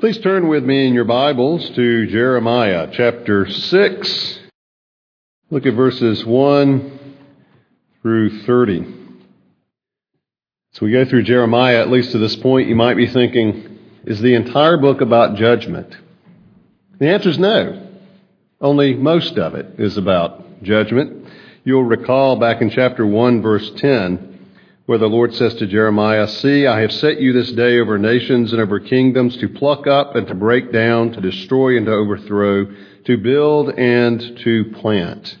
Please turn with me in your Bibles to Jeremiah chapter 6. Look at verses 1 through 30. So we go through Jeremiah, at least to this point, you might be thinking, is the entire book about judgment? The answer is no. Only most of it is about judgment. You'll recall back in chapter 1, verse 10, where the Lord says to Jeremiah, See, I have set you this day over nations and over kingdoms to pluck up and to break down, to destroy and to overthrow, to build and to plant.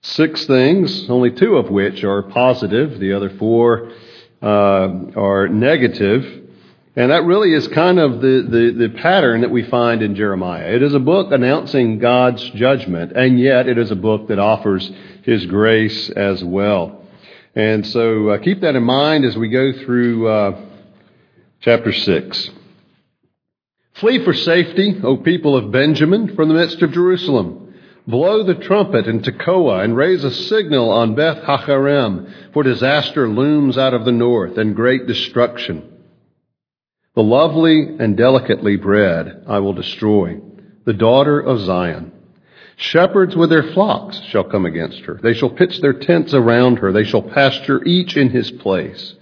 Six things, only two of which are positive, the other four uh, are negative. And that really is kind of the, the, the pattern that we find in Jeremiah. It is a book announcing God's judgment, and yet it is a book that offers His grace as well. And so uh, keep that in mind as we go through uh, chapter 6. Flee for safety, O people of Benjamin, from the midst of Jerusalem. Blow the trumpet in Tekoa and raise a signal on Beth Haccherem, for disaster looms out of the north and great destruction. The lovely and delicately bred I will destroy, the daughter of Zion. Shepherds with their flocks shall come against her. They shall pitch their tents around her. They shall pasture each in his place.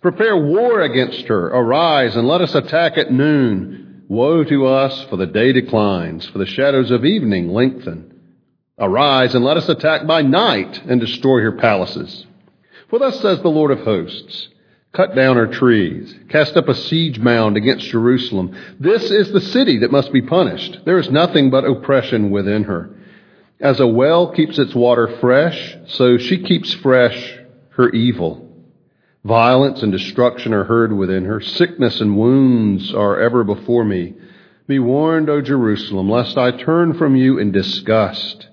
Prepare war against her. Arise and let us attack at noon. Woe to us, for the day declines, for the shadows of evening lengthen. Arise and let us attack by night and destroy her palaces. For thus says the Lord of hosts, Cut down her trees. Cast up a siege mound against Jerusalem. This is the city that must be punished. There is nothing but oppression within her. As a well keeps its water fresh, so she keeps fresh her evil. Violence and destruction are heard within her. Sickness and wounds are ever before me. Be warned, O Jerusalem, lest I turn from you in disgust,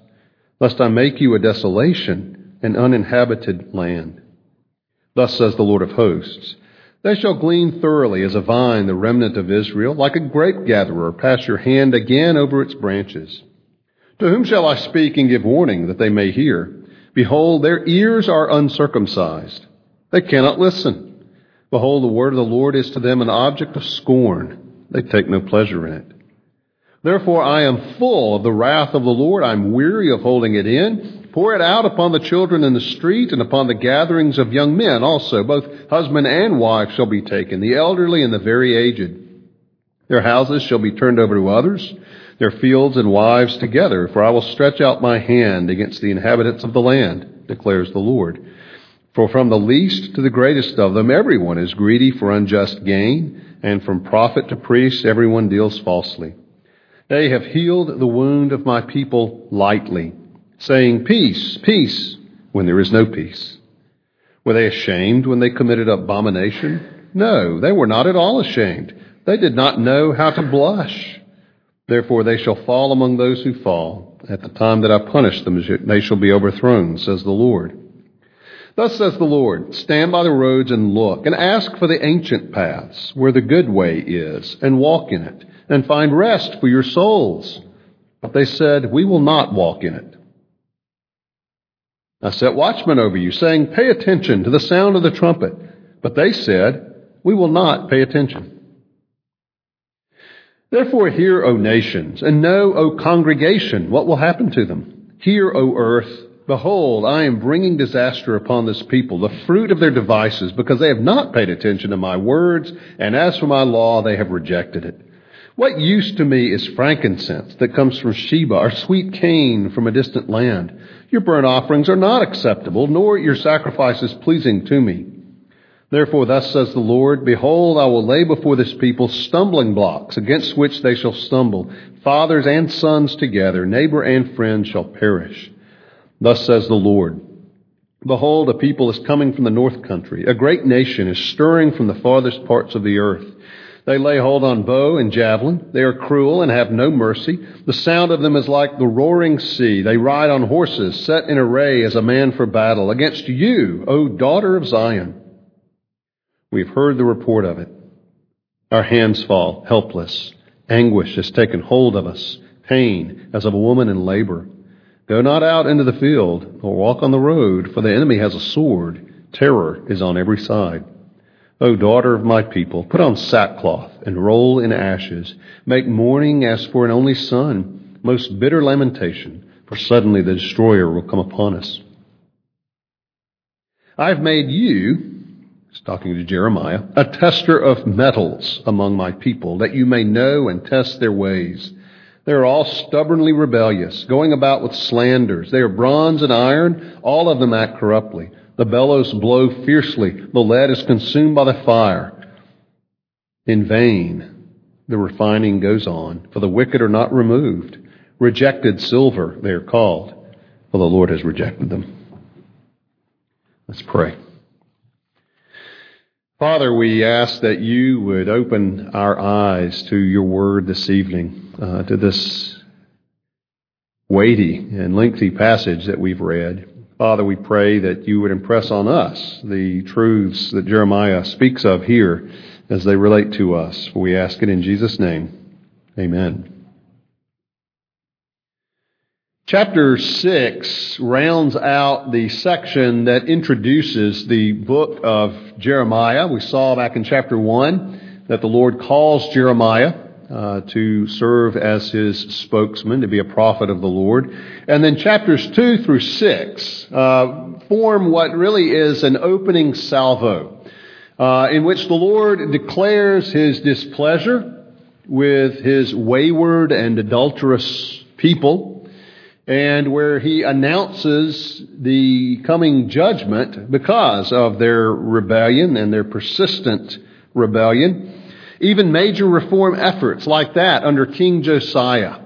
lest I make you a desolation, an uninhabited land. Thus says the Lord of hosts. They shall glean thoroughly as a vine the remnant of Israel, like a grape gatherer, pass your hand again over its branches. To whom shall I speak and give warning that they may hear? Behold, their ears are uncircumcised. They cannot listen. Behold, the word of the Lord is to them an object of scorn. They take no pleasure in it. Therefore I am full of the wrath of the Lord. I'm weary of holding it in. Pour it out upon the children in the street and upon the gatherings of young men also. Both husband and wife shall be taken, the elderly and the very aged. Their houses shall be turned over to others, their fields and wives together, for I will stretch out my hand against the inhabitants of the land, declares the Lord. For from the least to the greatest of them, everyone is greedy for unjust gain, and from prophet to priest, everyone deals falsely. They have healed the wound of my people lightly saying, Peace, peace, when there is no peace? Were they ashamed when they committed abomination? No, they were not at all ashamed. They did not know how to blush. Therefore they shall fall among those who fall. At the time that I punish them, they shall be overthrown, says the Lord. Thus says the Lord, stand by the roads and look, and ask for the ancient paths, where the good way is, and walk in it, and find rest for your souls. But they said, we will not walk in it. I set watchmen over you, saying, Pay attention to the sound of the trumpet. But they said, We will not pay attention. Therefore, hear, O nations, and know, O congregation, what will happen to them. Hear, O earth, behold, I am bringing disaster upon this people, the fruit of their devices, because they have not paid attention to my words, and as for my law, they have rejected it. What use to me is frankincense that comes from Sheba, or sweet cane from a distant land? Your burnt offerings are not acceptable, nor your sacrifices pleasing to me. Therefore, thus says the Lord, Behold, I will lay before this people stumbling blocks against which they shall stumble. Fathers and sons together, neighbor and friend shall perish. Thus says the Lord, Behold, a people is coming from the north country. A great nation is stirring from the farthest parts of the earth. They lay hold on bow and javelin. They are cruel and have no mercy. The sound of them is like the roaring sea. They ride on horses, set in array as a man for battle. Against you, O daughter of Zion. We've heard the report of it. Our hands fall, helpless. Anguish has taken hold of us, pain as of a woman in labor. Go not out into the field, or walk on the road, for the enemy has a sword. Terror is on every side. O daughter of my people, put on sackcloth and roll in ashes. Make mourning as for an only son, most bitter lamentation, for suddenly the destroyer will come upon us. I've made you, talking to Jeremiah, a tester of metals among my people, that you may know and test their ways. They are all stubbornly rebellious, going about with slanders. They are bronze and iron, all of them act corruptly. The bellows blow fiercely. The lead is consumed by the fire. In vain, the refining goes on, for the wicked are not removed. Rejected silver, they are called, for the Lord has rejected them. Let's pray. Father, we ask that you would open our eyes to your word this evening, uh, to this weighty and lengthy passage that we've read. Father, we pray that you would impress on us the truths that Jeremiah speaks of here as they relate to us. We ask it in Jesus' name. Amen. Chapter 6 rounds out the section that introduces the book of Jeremiah. We saw back in chapter 1 that the Lord calls Jeremiah uh, to serve as his spokesman, to be a prophet of the Lord. And then chapters 2 through 6 uh, form what really is an opening salvo, uh, in which the Lord declares his displeasure with his wayward and adulterous people, and where he announces the coming judgment because of their rebellion and their persistent rebellion. Even major reform efforts like that under King Josiah,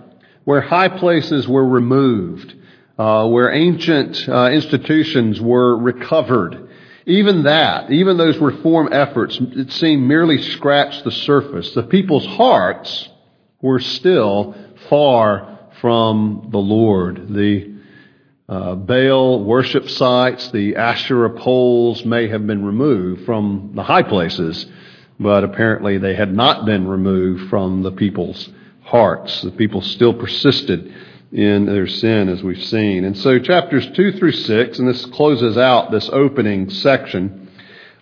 where high places were removed, uh, where ancient uh, institutions were recovered, even that, even those reform efforts, it seemed merely scratched the surface. The people's hearts were still far from the Lord. The uh, Baal worship sites, the Asherah poles may have been removed from the high places, but apparently they had not been removed from the people's hearts. The people still persisted in their sin, as we've seen. And so, chapters 2 through 6, and this closes out this opening section,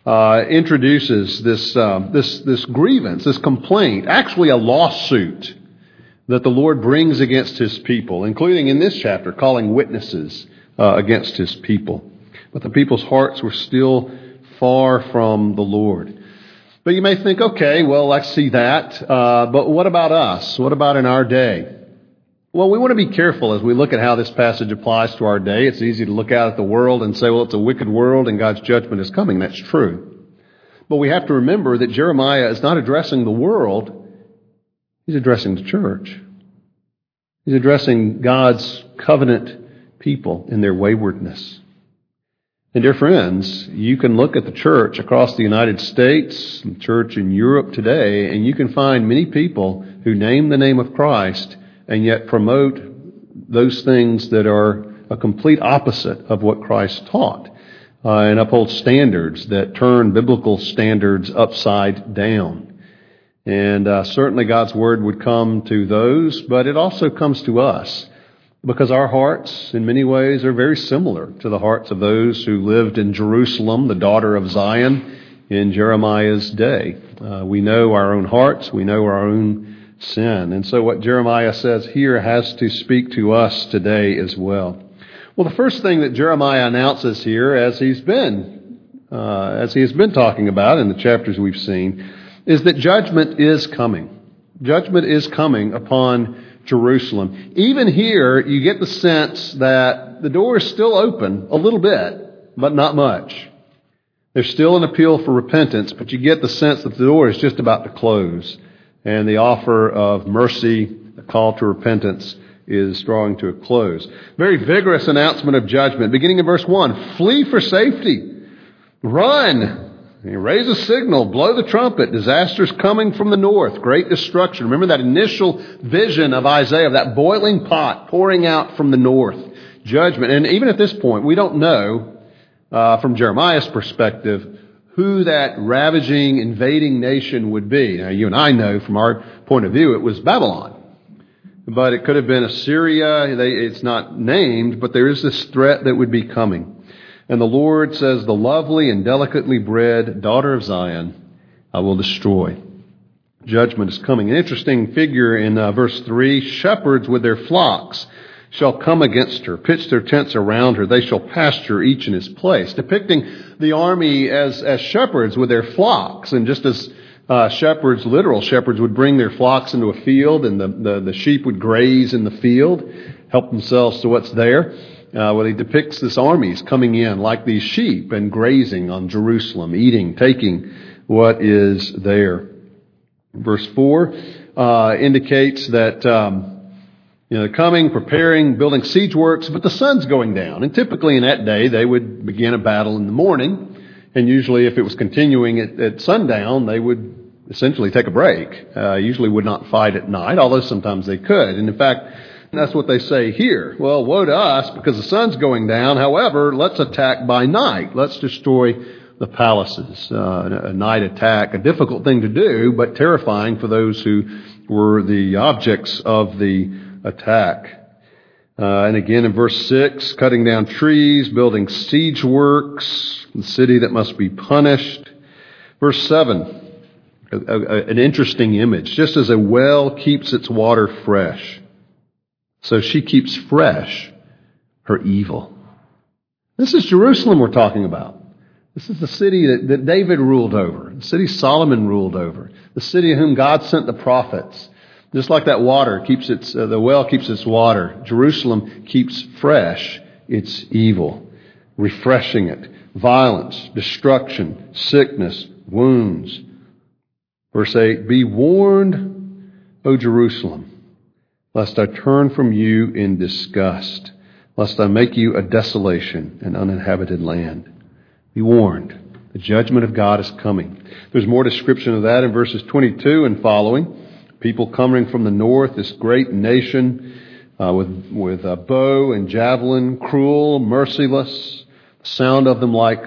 uh, introduces this, uh, this, this grievance, this complaint, actually a lawsuit that the Lord brings against his people, including in this chapter, calling witnesses uh, against his people. But the people's hearts were still far from the Lord. But you may think, okay, well, I see that. Uh, but what about us? What about in our day? Well, we want to be careful as we look at how this passage applies to our day. It's easy to look out at the world and say, well, it's a wicked world and God's judgment is coming. That's true. But we have to remember that Jeremiah is not addressing the world, he's addressing the church. He's addressing God's covenant people in their waywardness. And dear friends, you can look at the church across the United States, the church in Europe today, and you can find many people who name the name of Christ and yet promote those things that are a complete opposite of what Christ taught uh, and uphold standards that turn biblical standards upside down. And uh, certainly God's word would come to those, but it also comes to us because our hearts, in many ways, are very similar to the hearts of those who lived in Jerusalem, the daughter of Zion, in Jeremiah's day. Uh, we know our own hearts, we know our own sin. And so what Jeremiah says here has to speak to us today as well. Well, the first thing that Jeremiah announces here, as he's been, uh, as he has been talking about in the chapters we've seen, is that judgment is coming. Judgment is coming upon Jerusalem. Even here, you get the sense that the door is still open a little bit, but not much. There's still an appeal for repentance, but you get the sense that the door is just about to close. And the offer of mercy, the call to repentance, is drawing to a close. Very vigorous announcement of judgment. Beginning in verse 1 Flee for safety. Run. Raise a signal, blow the trumpet. Disasters coming from the north, great destruction. Remember that initial vision of Isaiah, of that boiling pot pouring out from the north, judgment. And even at this point, we don't know, uh, from Jeremiah's perspective, who that ravaging, invading nation would be. Now, you and I know from our point of view it was Babylon. But it could have been Assyria. They, it's not named, but there is this threat that would be coming. And the Lord says, The lovely and delicately bred daughter of Zion I will destroy. Judgment is coming. An interesting figure in uh, verse 3 shepherds with their flocks shall come against her, pitch their tents around her. They shall pasture each in his place, depicting the army as, as shepherds with their flocks. And just as uh, shepherds, literal shepherds, would bring their flocks into a field and the, the, the sheep would graze in the field, help themselves to what's there. Uh, well, he depicts this armies coming in like these sheep and grazing on Jerusalem, eating, taking what is there. Verse 4 uh, indicates that um, you know, coming, preparing, building siege works, but the sun's going down. And typically in that day, they would begin a battle in the morning. And usually if it was continuing at, at sundown, they would essentially take a break. Uh, usually would not fight at night, although sometimes they could. And in fact, that's what they say here. Well, woe to us because the sun's going down. However, let's attack by night. Let's destroy the palaces. Uh, a night attack, a difficult thing to do, but terrifying for those who were the objects of the attack. Uh, and again in verse 6, cutting down trees, building siege works, the city that must be punished. Verse 7, a, a, an interesting image. Just as a well keeps its water fresh, so she keeps fresh her evil. This is Jerusalem we're talking about. This is the city that, that David ruled over, the city Solomon ruled over, the city of whom God sent the prophets. Just like that water keeps its, uh, the well keeps its water, Jerusalem keeps fresh its evil, refreshing it. Violence, destruction, sickness, wounds. Verse 8, Be warned, O Jerusalem, lest I turn from you in disgust, lest I make you a desolation, an uninhabited land. Be warned. The judgment of God is coming. There's more description of that in verses 22 and following. People coming from the north, this great nation uh, with, with a bow and javelin, cruel, merciless, the sound of them like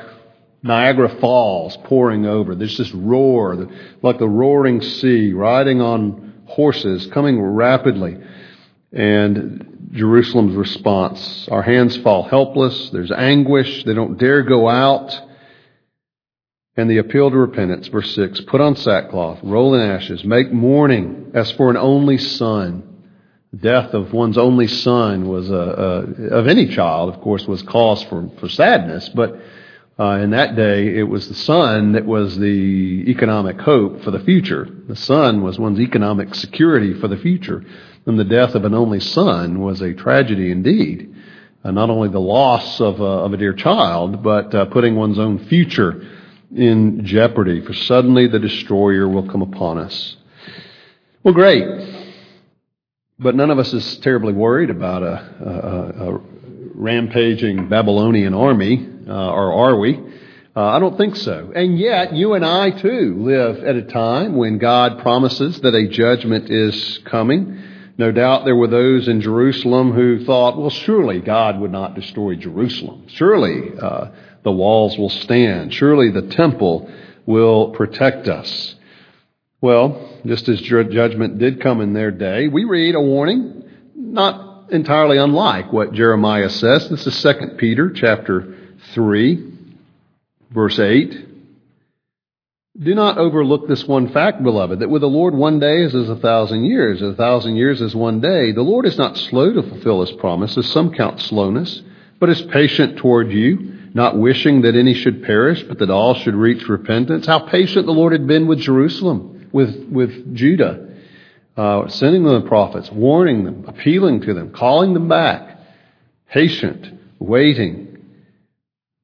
Niagara Falls pouring over. There's this roar, like the roaring sea, riding on horses, coming rapidly. And Jerusalem's response. Our hands fall helpless. There's anguish. They don't dare go out. And the appeal to repentance, verse 6 Put on sackcloth, roll in ashes, make mourning as for an only son. Death of one's only son was a, a of any child, of course, was cause for, for sadness, but uh, in that day it was the son that was the economic hope for the future. The son was one's economic security for the future. And the death of an only son was a tragedy indeed. Uh, not only the loss of a, of a dear child, but uh, putting one's own future in jeopardy, for suddenly the destroyer will come upon us. Well, great. But none of us is terribly worried about a, a, a rampaging Babylonian army, uh, or are we? Uh, I don't think so. And yet, you and I too live at a time when God promises that a judgment is coming. No doubt there were those in Jerusalem who thought, well, surely God would not destroy Jerusalem. Surely uh, the walls will stand. Surely the temple will protect us. Well, just as judgment did come in their day, we read a warning, not entirely unlike what Jeremiah says. This is 2 Peter chapter 3, verse 8. Do not overlook this one fact, beloved, that with the Lord one day is as a thousand years, a thousand years is one day. The Lord is not slow to fulfill his promise, as some count slowness, but is patient toward you not wishing that any should perish, but that all should reach repentance. How patient the Lord had been with Jerusalem, with, with Judah, uh, sending them the prophets, warning them, appealing to them, calling them back, patient, waiting.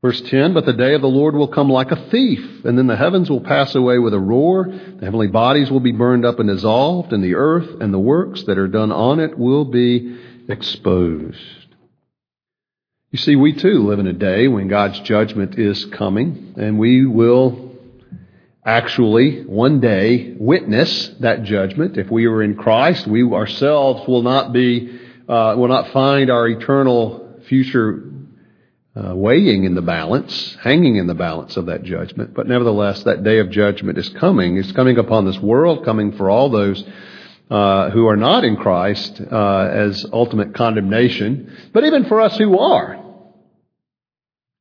Verse 10, but the day of the Lord will come like a thief, and then the heavens will pass away with a roar, the heavenly bodies will be burned up and dissolved, and the earth and the works that are done on it will be exposed. You see, we too live in a day when God's judgment is coming, and we will actually one day witness that judgment. If we are in Christ, we ourselves will not be, uh, will not find our eternal future uh, weighing in the balance, hanging in the balance of that judgment. But nevertheless, that day of judgment is coming. It's coming upon this world, coming for all those uh, who are not in Christ uh, as ultimate condemnation, but even for us who are.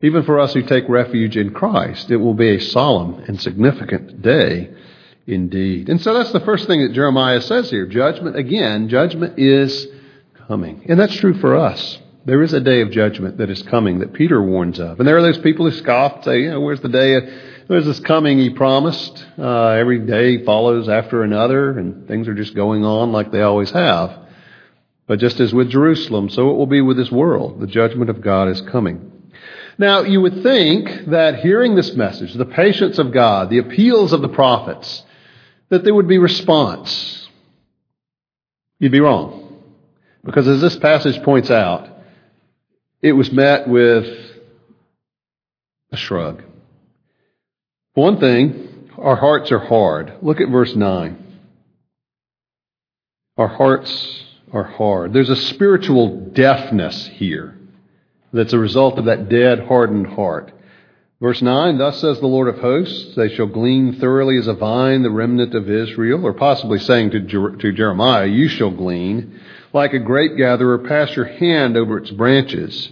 Even for us who take refuge in Christ, it will be a solemn and significant day indeed. And so that's the first thing that Jeremiah says here. Judgment, again, judgment is coming. And that's true for us. There is a day of judgment that is coming that Peter warns of. And there are those people who scoff and say, you know, where's the day, where's this coming he promised? Uh, every day follows after another and things are just going on like they always have. But just as with Jerusalem, so it will be with this world. The judgment of God is coming. Now, you would think that hearing this message, the patience of God, the appeals of the prophets, that there would be response. You'd be wrong. Because as this passage points out, it was met with a shrug. one thing, our hearts are hard. Look at verse 9. Our hearts are hard. There's a spiritual deafness here that's a result of that dead, hardened heart. Verse 9, thus says the Lord of hosts, they shall glean thoroughly as a vine the remnant of Israel, or possibly saying to, Jer- to Jeremiah, you shall glean, like a grape gatherer, pass your hand over its branches.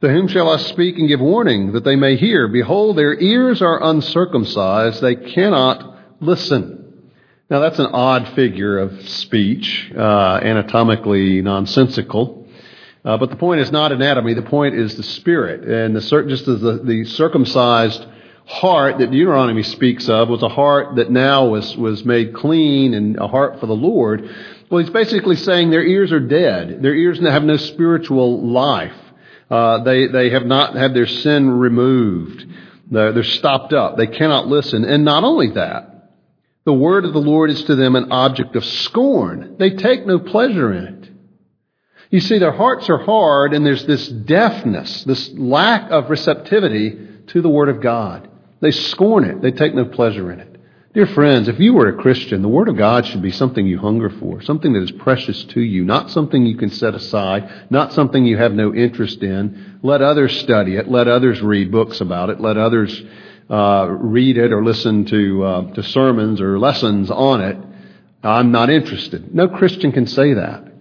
To whom shall I speak and give warning that they may hear? Behold, their ears are uncircumcised, they cannot listen. Now that's an odd figure of speech, uh, anatomically nonsensical. Uh, but the point is not anatomy. The point is the spirit. And the, just as the, the circumcised heart that Deuteronomy speaks of was a heart that now was, was made clean and a heart for the Lord. Well, he's basically saying their ears are dead. Their ears have no spiritual life. Uh, they, they have not had their sin removed. They're, they're stopped up. They cannot listen. And not only that, the word of the Lord is to them an object of scorn. They take no pleasure in it. You see, their hearts are hard, and there's this deafness, this lack of receptivity to the Word of God. They scorn it, they take no pleasure in it. Dear friends, if you were a Christian, the Word of God should be something you hunger for, something that is precious to you, not something you can set aside, not something you have no interest in. Let others study it, let others read books about it, let others uh, read it or listen to, uh, to sermons or lessons on it. I'm not interested. No Christian can say that.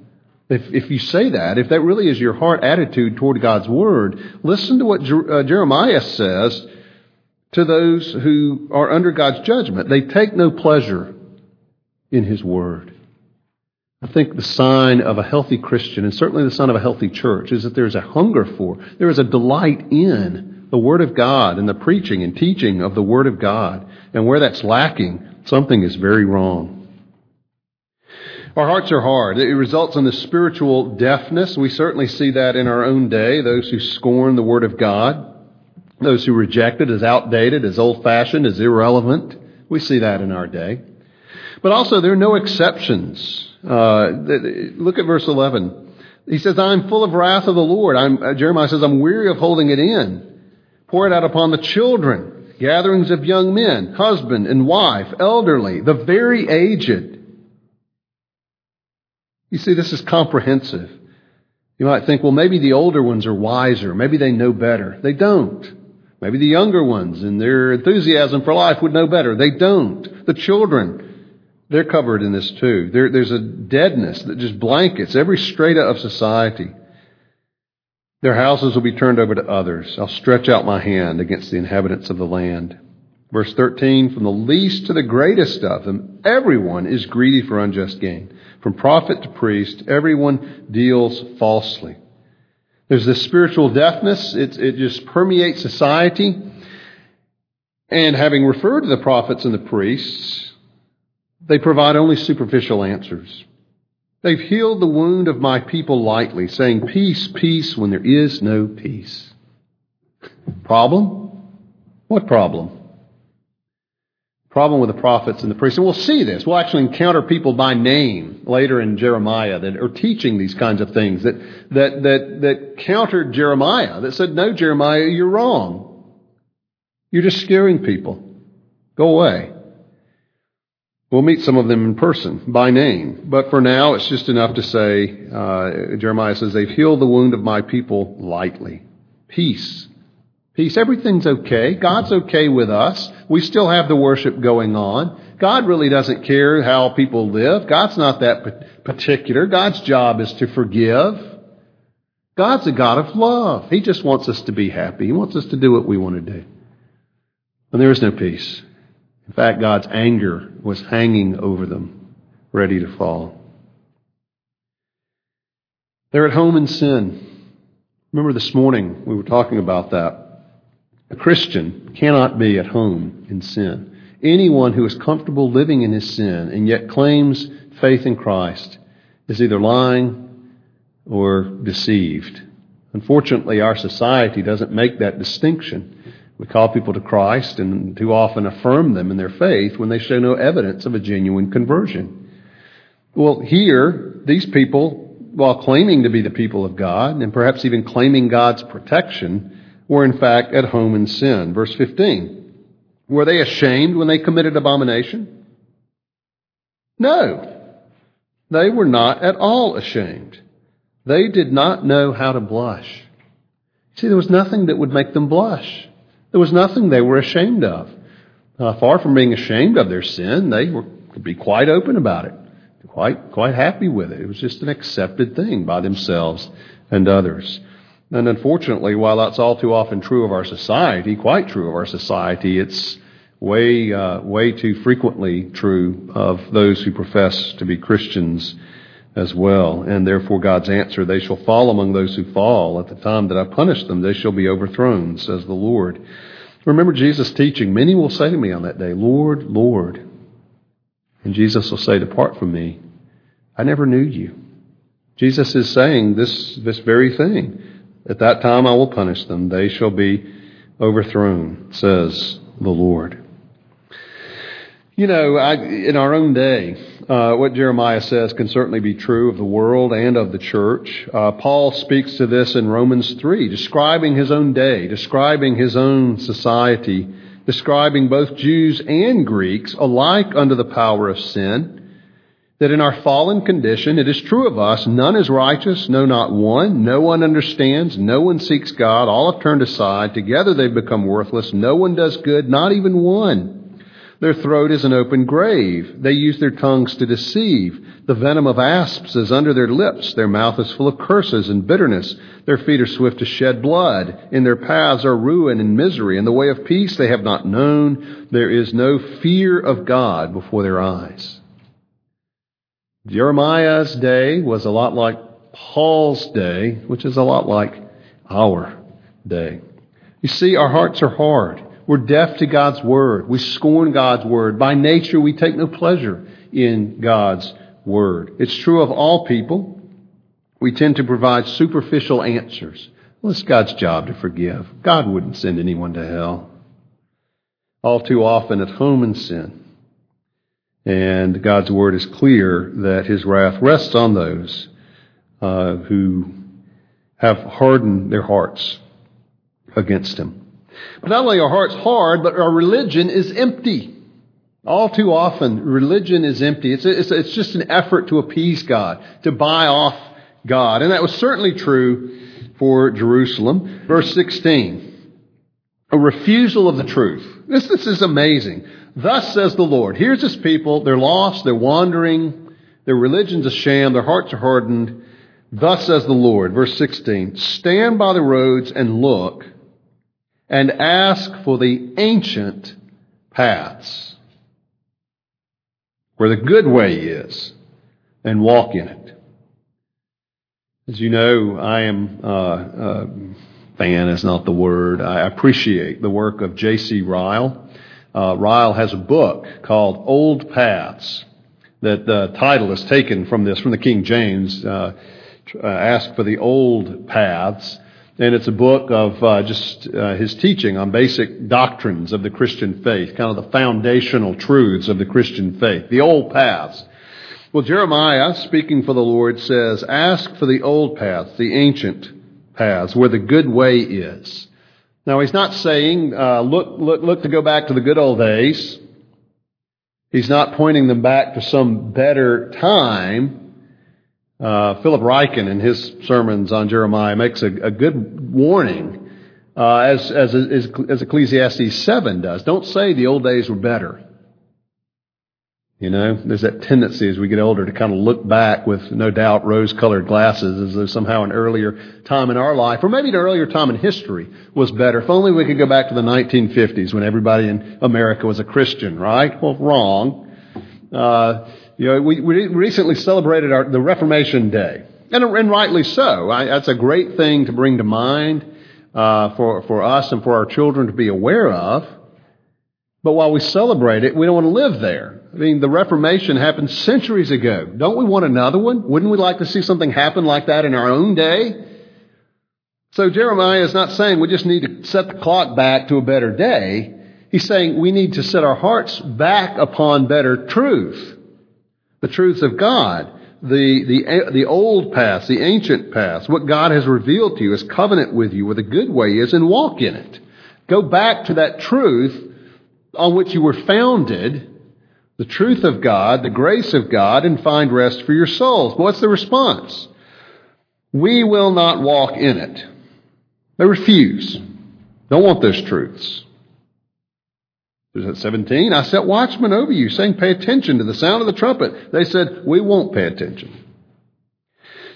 If, if you say that, if that really is your heart attitude toward God's Word, listen to what Jer- uh, Jeremiah says to those who are under God's judgment. They take no pleasure in His Word. I think the sign of a healthy Christian, and certainly the sign of a healthy church, is that there is a hunger for, there is a delight in the Word of God and the preaching and teaching of the Word of God. And where that's lacking, something is very wrong. Our hearts are hard. It results in the spiritual deafness. We certainly see that in our own day. Those who scorn the Word of God, those who reject it as outdated, as old fashioned, as irrelevant. We see that in our day. But also, there are no exceptions. Uh, look at verse 11. He says, I'm full of wrath of the Lord. I'm, uh, Jeremiah says, I'm weary of holding it in. Pour it out upon the children, gatherings of young men, husband and wife, elderly, the very aged. You see, this is comprehensive. You might think, well, maybe the older ones are wiser. Maybe they know better. They don't. Maybe the younger ones and their enthusiasm for life would know better. They don't. The children, they're covered in this too. There, there's a deadness that just blankets every strata of society. Their houses will be turned over to others. I'll stretch out my hand against the inhabitants of the land. Verse 13, from the least to the greatest of them, everyone is greedy for unjust gain. From prophet to priest, everyone deals falsely. There's this spiritual deafness. It, it just permeates society. And having referred to the prophets and the priests, they provide only superficial answers. They've healed the wound of my people lightly, saying, Peace, peace, when there is no peace. Problem? What problem? Problem with the prophets and the priests. And we'll see this. We'll actually encounter people by name later in Jeremiah that are teaching these kinds of things that, that, that, that countered Jeremiah, that said, no, Jeremiah, you're wrong. You're just scaring people. Go away. We'll meet some of them in person by name. But for now, it's just enough to say, uh, Jeremiah says, they've healed the wound of my people lightly. Peace. Peace. Everything's okay. God's okay with us. We still have the worship going on. God really doesn't care how people live. God's not that particular. God's job is to forgive. God's a God of love. He just wants us to be happy. He wants us to do what we want to do. And there is no peace. In fact, God's anger was hanging over them, ready to fall. They're at home in sin. Remember this morning we were talking about that. A Christian cannot be at home in sin. Anyone who is comfortable living in his sin and yet claims faith in Christ is either lying or deceived. Unfortunately, our society doesn't make that distinction. We call people to Christ and too often affirm them in their faith when they show no evidence of a genuine conversion. Well, here, these people, while claiming to be the people of God and perhaps even claiming God's protection, were in fact at home in sin. Verse 15. Were they ashamed when they committed abomination? No. They were not at all ashamed. They did not know how to blush. See, there was nothing that would make them blush. There was nothing they were ashamed of. Uh, far from being ashamed of their sin, they were, could be quite open about it, quite, quite happy with it. It was just an accepted thing by themselves and others. And unfortunately, while that's all too often true of our society, quite true of our society, it's way, uh, way too frequently true of those who profess to be Christians as well. And therefore God's answer, they shall fall among those who fall. At the time that I punish them, they shall be overthrown, says the Lord. Remember Jesus' teaching, many will say to me on that day, Lord, Lord. And Jesus will say, Depart from me. I never knew you. Jesus is saying this, this very thing. At that time I will punish them. They shall be overthrown, says the Lord. You know, I, in our own day, uh, what Jeremiah says can certainly be true of the world and of the church. Uh, Paul speaks to this in Romans 3, describing his own day, describing his own society, describing both Jews and Greeks alike under the power of sin. That in our fallen condition, it is true of us, none is righteous, no, not one. No one understands, no one seeks God. All have turned aside. Together they've become worthless. No one does good, not even one. Their throat is an open grave. They use their tongues to deceive. The venom of asps is under their lips. Their mouth is full of curses and bitterness. Their feet are swift to shed blood. In their paths are ruin and misery. In the way of peace they have not known. There is no fear of God before their eyes. Jeremiah's day was a lot like Paul's day, which is a lot like our day. You see, our hearts are hard. We're deaf to God's word. We scorn God's word. By nature, we take no pleasure in God's word. It's true of all people. We tend to provide superficial answers. Well, it's God's job to forgive. God wouldn't send anyone to hell. All too often at home in sin. And God's word is clear that his wrath rests on those uh, who have hardened their hearts against him. But not only are hearts hard, but our religion is empty. All too often, religion is empty. It's, it's, it's just an effort to appease God, to buy off God. And that was certainly true for Jerusalem. Verse 16 a refusal of the truth. This, this is amazing. Thus says the Lord. Here's his people. They're lost. They're wandering. Their religion's a sham. Their hearts are hardened. Thus says the Lord. Verse 16. Stand by the roads and look and ask for the ancient paths where the good way is and walk in it. As you know, I am, uh, uh, fan is not the word. I appreciate the work of J.C. Ryle. Uh, Ryle has a book called Old Paths that the title is taken from this, from the King James. Uh, uh, ask for the old paths. And it's a book of uh, just uh, his teaching on basic doctrines of the Christian faith, kind of the foundational truths of the Christian faith, the old paths. Well, Jeremiah, speaking for the Lord, says, Ask for the old paths, the ancient paths, where the good way is. Now, he's not saying, uh, look, look, look to go back to the good old days. He's not pointing them back to some better time. Uh, Philip Ryken, in his sermons on Jeremiah, makes a, a good warning, uh, as, as, as Ecclesiastes 7 does. Don't say the old days were better. You know, there's that tendency as we get older to kind of look back with no doubt rose colored glasses as though somehow an earlier time in our life, or maybe an earlier time in history was better. If only we could go back to the 1950s when everybody in America was a Christian, right? Well, wrong. Uh, you know, we, we recently celebrated our, the Reformation Day. And, and rightly so. I, that's a great thing to bring to mind, uh, for, for us and for our children to be aware of. But while we celebrate it, we don't want to live there. I mean, the Reformation happened centuries ago. Don't we want another one? Wouldn't we like to see something happen like that in our own day? So Jeremiah is not saying we just need to set the clock back to a better day. He's saying we need to set our hearts back upon better truth. The truths of God. The, the, the old paths, the ancient paths, what God has revealed to you, His covenant with you, where the good way is, and walk in it. Go back to that truth on which you were founded, the truth of God, the grace of God, and find rest for your souls. What's the response? We will not walk in it. They refuse. Don't want those truths. Verse 17, I set watchmen over you, saying, Pay attention to the sound of the trumpet. They said, We won't pay attention.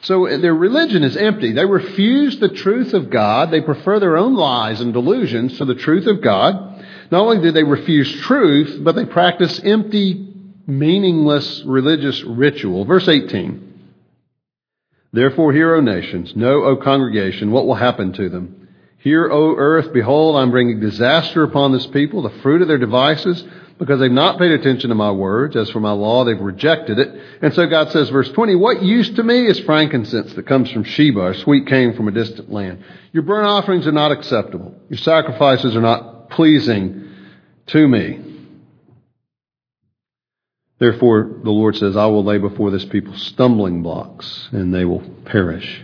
So uh, their religion is empty. They refuse the truth of God. They prefer their own lies and delusions to the truth of God. Not only did they refuse truth, but they practiced empty, meaningless religious ritual. Verse 18. Therefore, hear, O nations, know, O congregation, what will happen to them. Hear, O earth, behold, I'm bringing disaster upon this people, the fruit of their devices, because they've not paid attention to my words. As for my law, they've rejected it. And so God says, verse 20, what use to me is frankincense that comes from Sheba, or sweet cane from a distant land? Your burnt offerings are not acceptable. Your sacrifices are not pleasing to me. Therefore, the Lord says, I will lay before this people stumbling blocks, and they will perish.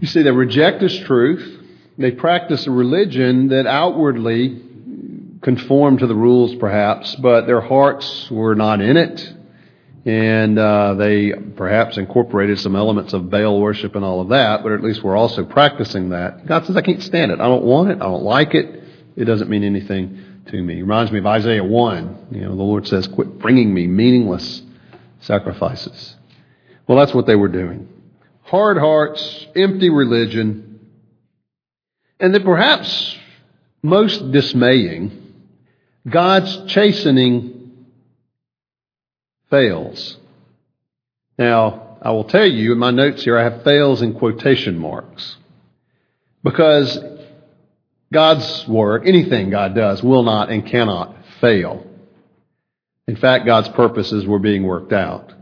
You see, they reject this truth. They practice a religion that outwardly conformed to the rules, perhaps, but their hearts were not in it. And uh, they perhaps incorporated some elements of Baal worship and all of that, but at least we're also practicing that. God says, I can't stand it. I don't want it. I don't like it it doesn't mean anything to me. It reminds me of Isaiah 1. You know, the Lord says, quit bringing me meaningless sacrifices. Well, that's what they were doing. Hard hearts, empty religion, and then perhaps most dismaying, God's chastening fails. Now, I will tell you in my notes here, I have fails in quotation marks. Because God's work, anything God does, will not and cannot fail. In fact, God's purposes were being worked out.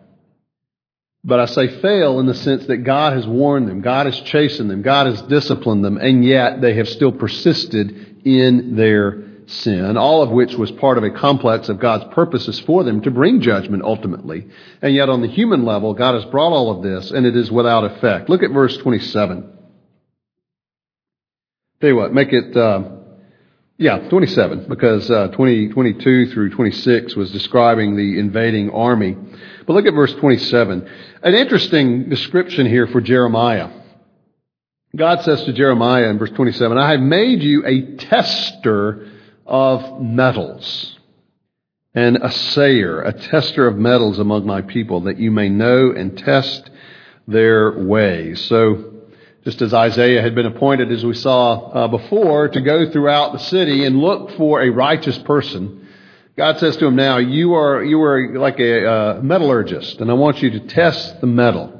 But I say fail in the sense that God has warned them, God has chastened them, God has disciplined them, and yet they have still persisted in their sin, all of which was part of a complex of God's purposes for them to bring judgment ultimately. And yet on the human level, God has brought all of this, and it is without effect. Look at verse 27. Tell you what, make it, uh, yeah, 27, because uh, 20, 22 through 26 was describing the invading army. But look at verse 27. An interesting description here for Jeremiah. God says to Jeremiah in verse 27, I have made you a tester of metals, an assayer, a tester of metals among my people, that you may know and test their ways. So just as Isaiah had been appointed, as we saw uh, before, to go throughout the city and look for a righteous person. God says to him now, you are, you are like a uh, metallurgist, and I want you to test the metal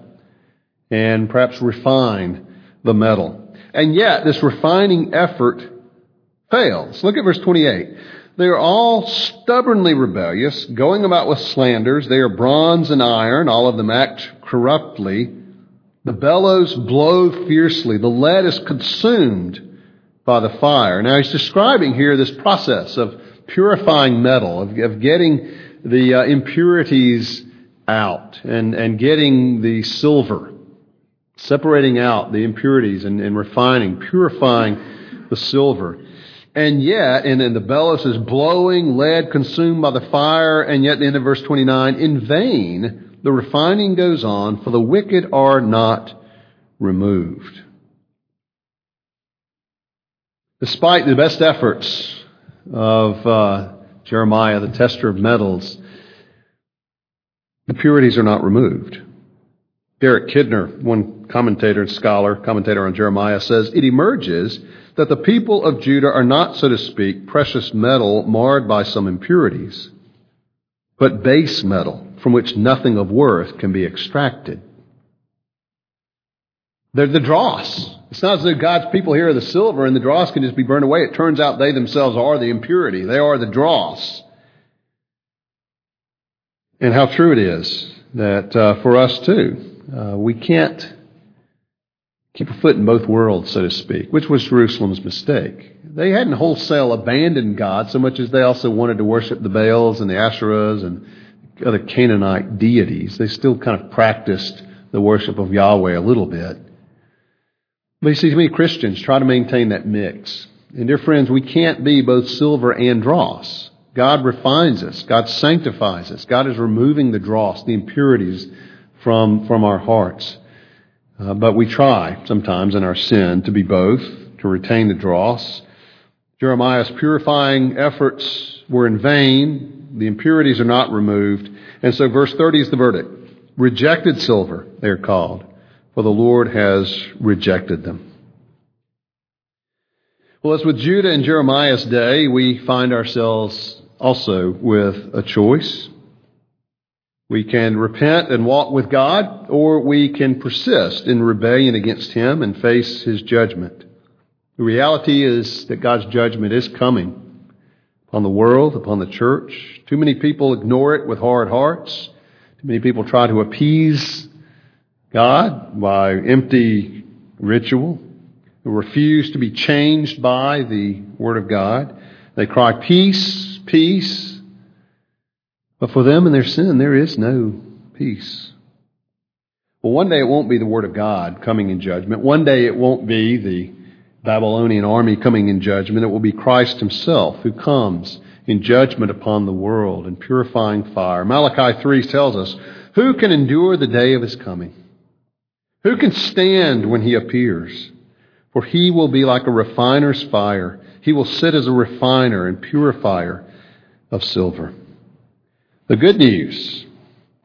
and perhaps refine the metal. And yet, this refining effort fails. Look at verse 28. They are all stubbornly rebellious, going about with slanders. They are bronze and iron. All of them act corruptly. The bellows blow fiercely. The lead is consumed by the fire. Now he's describing here this process of purifying metal, of, of getting the uh, impurities out and, and getting the silver, separating out the impurities and, and refining, purifying the the silver. And yet, and then the bellows is blowing, lead consumed by the fire, and yet in verse 29, in vain the refining goes on, for the wicked are not removed. Despite the best efforts of uh, Jeremiah, the tester of metals, the impurities are not removed. Derek Kidner, one commentator and scholar, commentator on Jeremiah, says it emerges that the people of Judah are not, so to speak, precious metal marred by some impurities, but base metal from which nothing of worth can be extracted. They're the dross. It's not as though God's people here are the silver and the dross can just be burned away. It turns out they themselves are the impurity. They are the dross. And how true it is that uh, for us too, uh, we can't keep a foot in both worlds, so to speak, which was Jerusalem's mistake. They hadn't wholesale abandoned God so much as they also wanted to worship the Baals and the Asherahs and other Canaanite deities. They still kind of practiced the worship of Yahweh a little bit. But you see, many Christians try to maintain that mix. And dear friends, we can't be both silver and dross. God refines us. God sanctifies us. God is removing the dross, the impurities from, from our hearts. Uh, but we try sometimes in our sin to be both, to retain the dross. Jeremiah's purifying efforts were in vain. The impurities are not removed. And so verse 30 is the verdict. Rejected silver, they are called, for the Lord has rejected them. Well, as with Judah and Jeremiah's day, we find ourselves also with a choice. We can repent and walk with God, or we can persist in rebellion against Him and face His judgment. The reality is that God's judgment is coming upon the world, upon the church. Too many people ignore it with hard hearts. Too many people try to appease God by empty ritual, who refuse to be changed by the Word of God. They cry, Peace, peace, but for them and their sin, there is no peace. Well, one day it won't be the Word of God coming in judgment. One day it won't be the Babylonian army coming in judgment. It will be Christ Himself who comes in judgment upon the world in purifying fire. Malachi 3 tells us, Who can endure the day of His coming? Who can stand when He appears? For He will be like a refiner's fire. He will sit as a refiner and purifier of silver. The good news is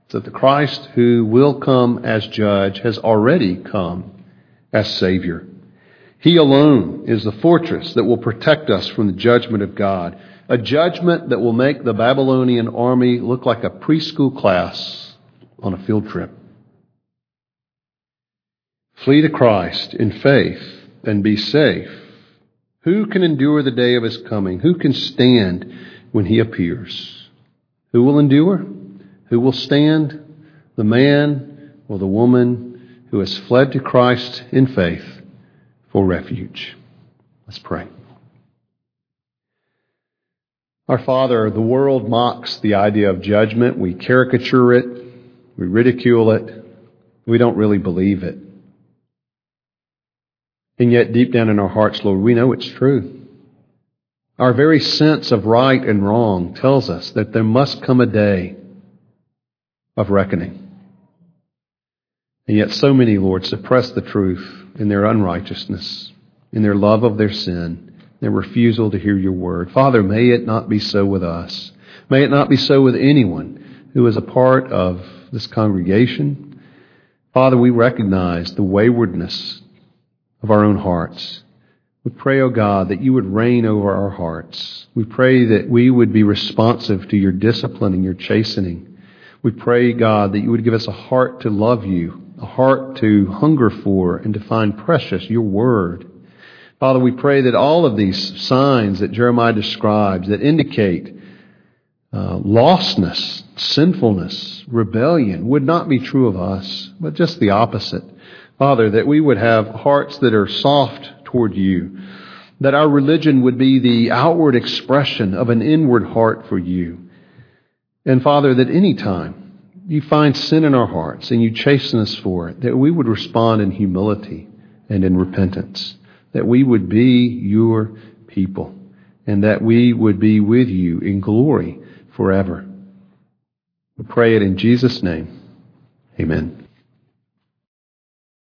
that the Christ who will come as judge has already come as Savior. He alone is the fortress that will protect us from the judgment of God, a judgment that will make the Babylonian army look like a preschool class on a field trip. Flee to Christ in faith and be safe. Who can endure the day of his coming? Who can stand when he appears? Who will endure? Who will stand? The man or the woman who has fled to Christ in faith for refuge. Let's pray. Our Father, the world mocks the idea of judgment. We caricature it. We ridicule it. We don't really believe it. And yet, deep down in our hearts, Lord, we know it's true. Our very sense of right and wrong tells us that there must come a day of reckoning. And yet, so many, Lord, suppress the truth in their unrighteousness, in their love of their sin, their refusal to hear your word. Father, may it not be so with us. May it not be so with anyone who is a part of this congregation. Father, we recognize the waywardness of our own hearts. We pray, O oh God, that you would reign over our hearts. We pray that we would be responsive to your discipline and your chastening. We pray, God, that you would give us a heart to love you, a heart to hunger for and to find precious your word. Father, we pray that all of these signs that Jeremiah describes that indicate uh, lostness, sinfulness, rebellion would not be true of us, but just the opposite. Father, that we would have hearts that are soft toward you. That our religion would be the outward expression of an inward heart for you. And Father, that any time you find sin in our hearts and you chasten us for it, that we would respond in humility and in repentance. that we would be your people, and that we would be with you in glory forever. We pray it in Jesus' name. Amen.